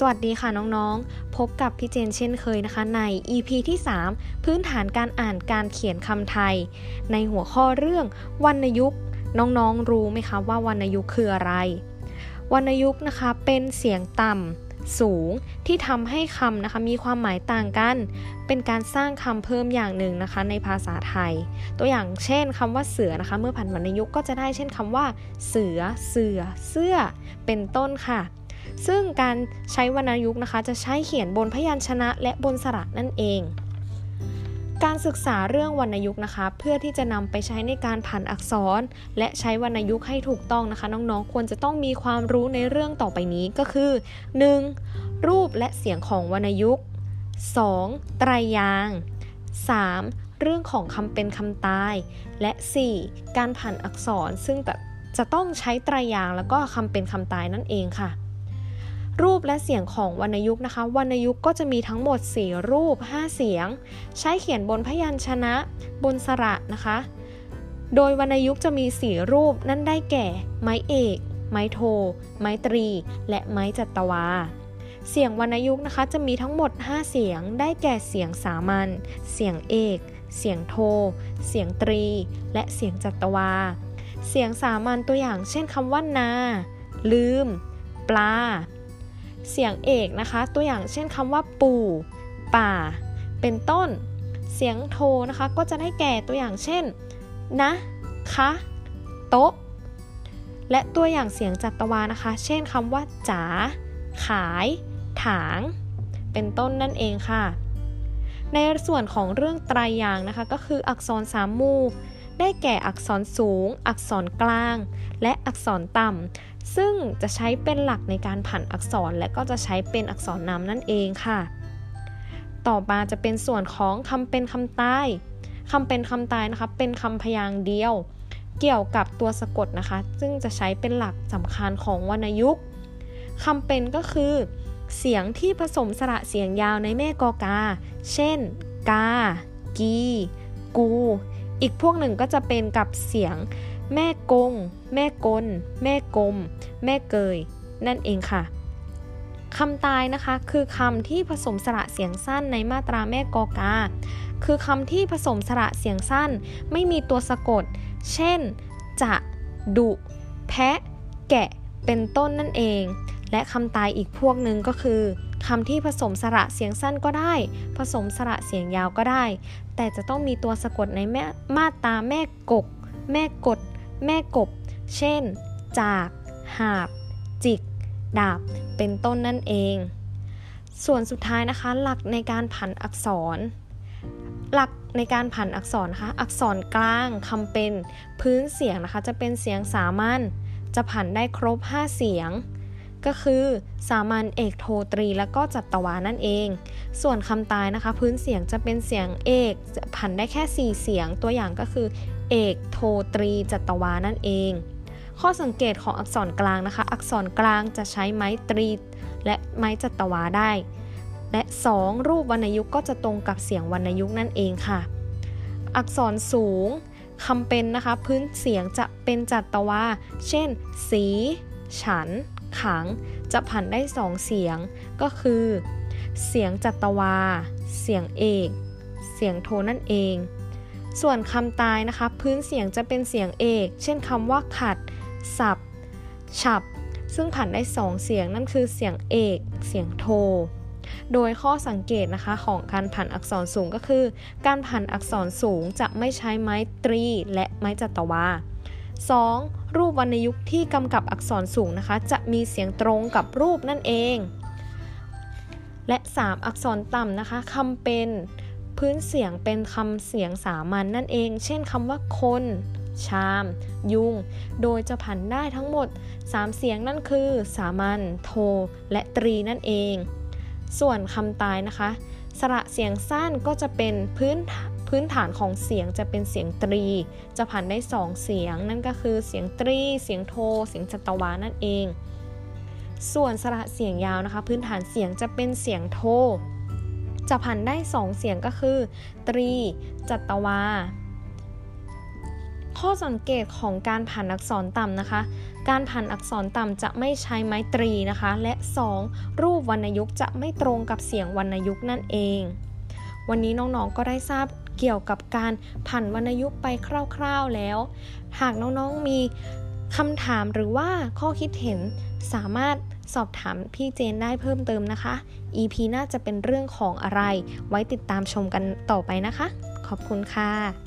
สวัสดีค่ะน้องๆ พบกับพี่เจนเช่นเคยนะคะใน EP ที่ 3 พื้นฐานการอ่านการเขียนคำไทย ในหัวข้อเรื่องวรรณยุกต์น้องๆ รู้ไหมคะว่าวรรณยุกต์คืออะไร วรรณยุกต์นะคะเป็นเสียงต่ำสูงที่ทำให้คำนะคะมีความหมายต่างกัน เป็นการสร้างคำเพิ่มอย่างหนึ่งนะคะในภาษาไทย ตัวอย่างเช่นคำว่าเสือนะคะเมื่อผันวรรณยุกต์ก็จะได้เช่นคำว่า เสือ เสือ เสื้อ เป็นต้นค่ะ ซึ่งการใช้วรรณยุกต์นะคะ จะใช้เขียนบนพยัญชนะและบนสระนั่นเอง การศึกษาเรื่องวรรณยุกต์นะคะ เพื่อที่จะนำไปใช้ในการผันอักษร และใช้วรรณยุกต์ให้ถูกต้องนะคะ น้องๆ ควรจะต้องมีความรู้ในเรื่องต่อไปนี้ก็คือ 1. รูปและเสียงของวรรณยุกต์ 2. ไตรยางค์ 3. เรื่องของคำเป็นคำตาย และ 4. การผันอักษรซึ่งจะต้องใช้ไตรยางแล้วก็คำเป็นคำตายนั่นเองค่ะ รูปและเสียงของวรรณยุกต์นะคะ วรรณยุกต์ก็จะมีทั้งหมด 4 รูป 5 เสียง ใช้เขียนบนพยัญชนะ บนสระนะคะ โดยวรรณยุกต์จะมี 4 รูปนั่นได้แก่ ไม้เอก ไม้โท ไม้ตรี และไม้จัตวา เสียงวรรณยุกต์นะคะ จะมีทั้งหมด 5 เสียง ได้แก่เสียงสามัญ เสียงเอก เสียงโท เสียงตรี และเสียงจัตวา เสียงสามัญตัวอย่าง เช่นคำว่านา ลืม ปลา เสียงเอกนะคะ ตัวอย่างเช่นคำว่าปู่ ป่า เป็นต้น เสียงโทนะคะ ก็จะได้แก่ตัวอย่างเช่น นะ คะ โต๊ะ และตัวอย่างเสียงจัตวานะคะ เช่นคำว่าจ๋า ขาย ถาง เป็นต้นนั่นเองค่ะ ในส่วนของเรื่องไตรยางนะคะ ก็คืออักษรสามมูได้แก่อักษรสูง อักษรกลาง และอักษรต่ำ ซึ่งจะใช้เป็นหลักในการผันอักษรและก็จะใช้เป็นอักษรนำนั่นเองค่ะ ต่อมาจะเป็นส่วนของคำเป็นคำตายคำเป็นคำตายนะคะเป็นคำพยางค์เดียว เกี่ยวกับตัวสะกดนะคะ ซึ่งจะใช้เป็นหลักสำคัญของวรรณยุกต์คำเป็นก็คือ เสียงที่ผสมสระเสียงยาวในแม่กอกา เช่น กา กี กู อีกพวกหนึ่งก็จะเป็นกับเสียง แม่กง แม่กล แม่กลม แม่เกย นั่นเองค่ะคำตายนะคะคือคำที่ผสมสระเสียงสั้นในมาตราแม่กอกา คือคำที่ผสมสระเสียงสั้น ไม่มีตัวสะกด เช่น จะ ดุ แพะ แกะ เป็นต้นนั่นเอง และคำตายอีกพวกหนึ่งก็คือคำที่ผสมสระเสียงสั้นก็ได้ ผสมสระเสียงยาวก็ได้ แต่จะต้องมีตัวสะกดในแม่มาตาแม่กก แม่กด แม่กบ เช่น จาก หาบ จิก ดาบ เป็นต้นนั่นเอง ส่วนสุดท้ายนะคะ หลักในการผันอักษร หลักในการผันอักษรนะคะอักษรกลางคำเป็นพื้นเสียงนะคะ จะเป็นเสียงสามัญจะผันได้ครบ 5 เสียง ก็คือ สามัญเอกโทตรีและก็จัตวานั่นเอง ส่วนคำตายนะคะ พื้นเสียงจะเป็นเสียงเอกผันได้แค่ 4 เสียงตัวอย่างก็คือ เอกโทตรีจัตวานั่นเอง ข้อสังเกตของอักษรกลางนะคะ อักษรกลางจะใช้ไม้ตรี และไม้จัตวาได้ และ 2 รูปวรรณยุกต์ก็จะตรงกับเสียงวรรณยุกต์นั่นเองค่ะ อักษรสูงคำเป็นนะคะ พื้นเสียงจะเป็นจัตวา เช่น สี ฉัน ขังจะผันได้สองเสียง ก็คือ เสียงจัตวา เสียงเอก เสียงโทนั่นเอง ส่วนคำตายนะคะ พื้นเสียงจะเป็นเสียงเอก เช่นคำว่าขัด สับ ฉับ ซึ่งผันได้สองเสียงนั่นคือเสียงเอก เสียงโทโดยข้อสังเกตนะคะของการผันอักษรสูงก็คือ การผันอักษรสูงจะไม่ใช้ไม้ตรีและไม้จัตวา 2. รูปวรรณยุกต์ที่กำกับอักษรสูงนะคะ จะมีเสียงตรงกับรูปนั่นเอง และ 3. อักษรต่ำนะคะคำเป็นพื้นเสียงเป็นคำเสียงสามัญนนั่นเอง เช่นคำว่าคน ชาม ยุง โดยจะผันได้ทั้งหมด 3 เสียงนั่นคือ สามัญ โท และตรีนั่นเอง ส่วนคำตายนะคะ สระเสียงสั้นก็จะเป็นพื้น พื้นฐานของเสียงจะเป็นเสียงตรี จะผันได้ 2 เสียง นั่นก็คือเสียงตรี เสียงโท เสียงจัตวานั่นเอง ส่วนสระเสียงยาวนะคะ พื้นฐานเสียงจะเป็นเสียงโท จะผันได้ 2 เสียงก็คือ ตรี จัตวา ข้อสังเกตของการผันอักษรต่ำนะคะการผันอักษรต่ำจะไม่ใช้ไม้ตรีนะคะ และ 2. รูปวรรณยุกต์จะไม่ตรงกับเสียงวรรณยุกต์นั่นเอง วันนี้น้องๆก็ได้ทราบ เกี่ยวกับการผันวรรณยุกต์ไปคร่าวๆแล้ว หากน้องๆมีคำถามหรือว่าข้อคิดเห็นสามารถสอบถามพี่เจนได้เพิ่มเติมนะคะ EP น่าจะเป็นเรื่องของอะไร ไว้ติดตามชมกันต่อไปนะคะ ขอบคุณค่ะ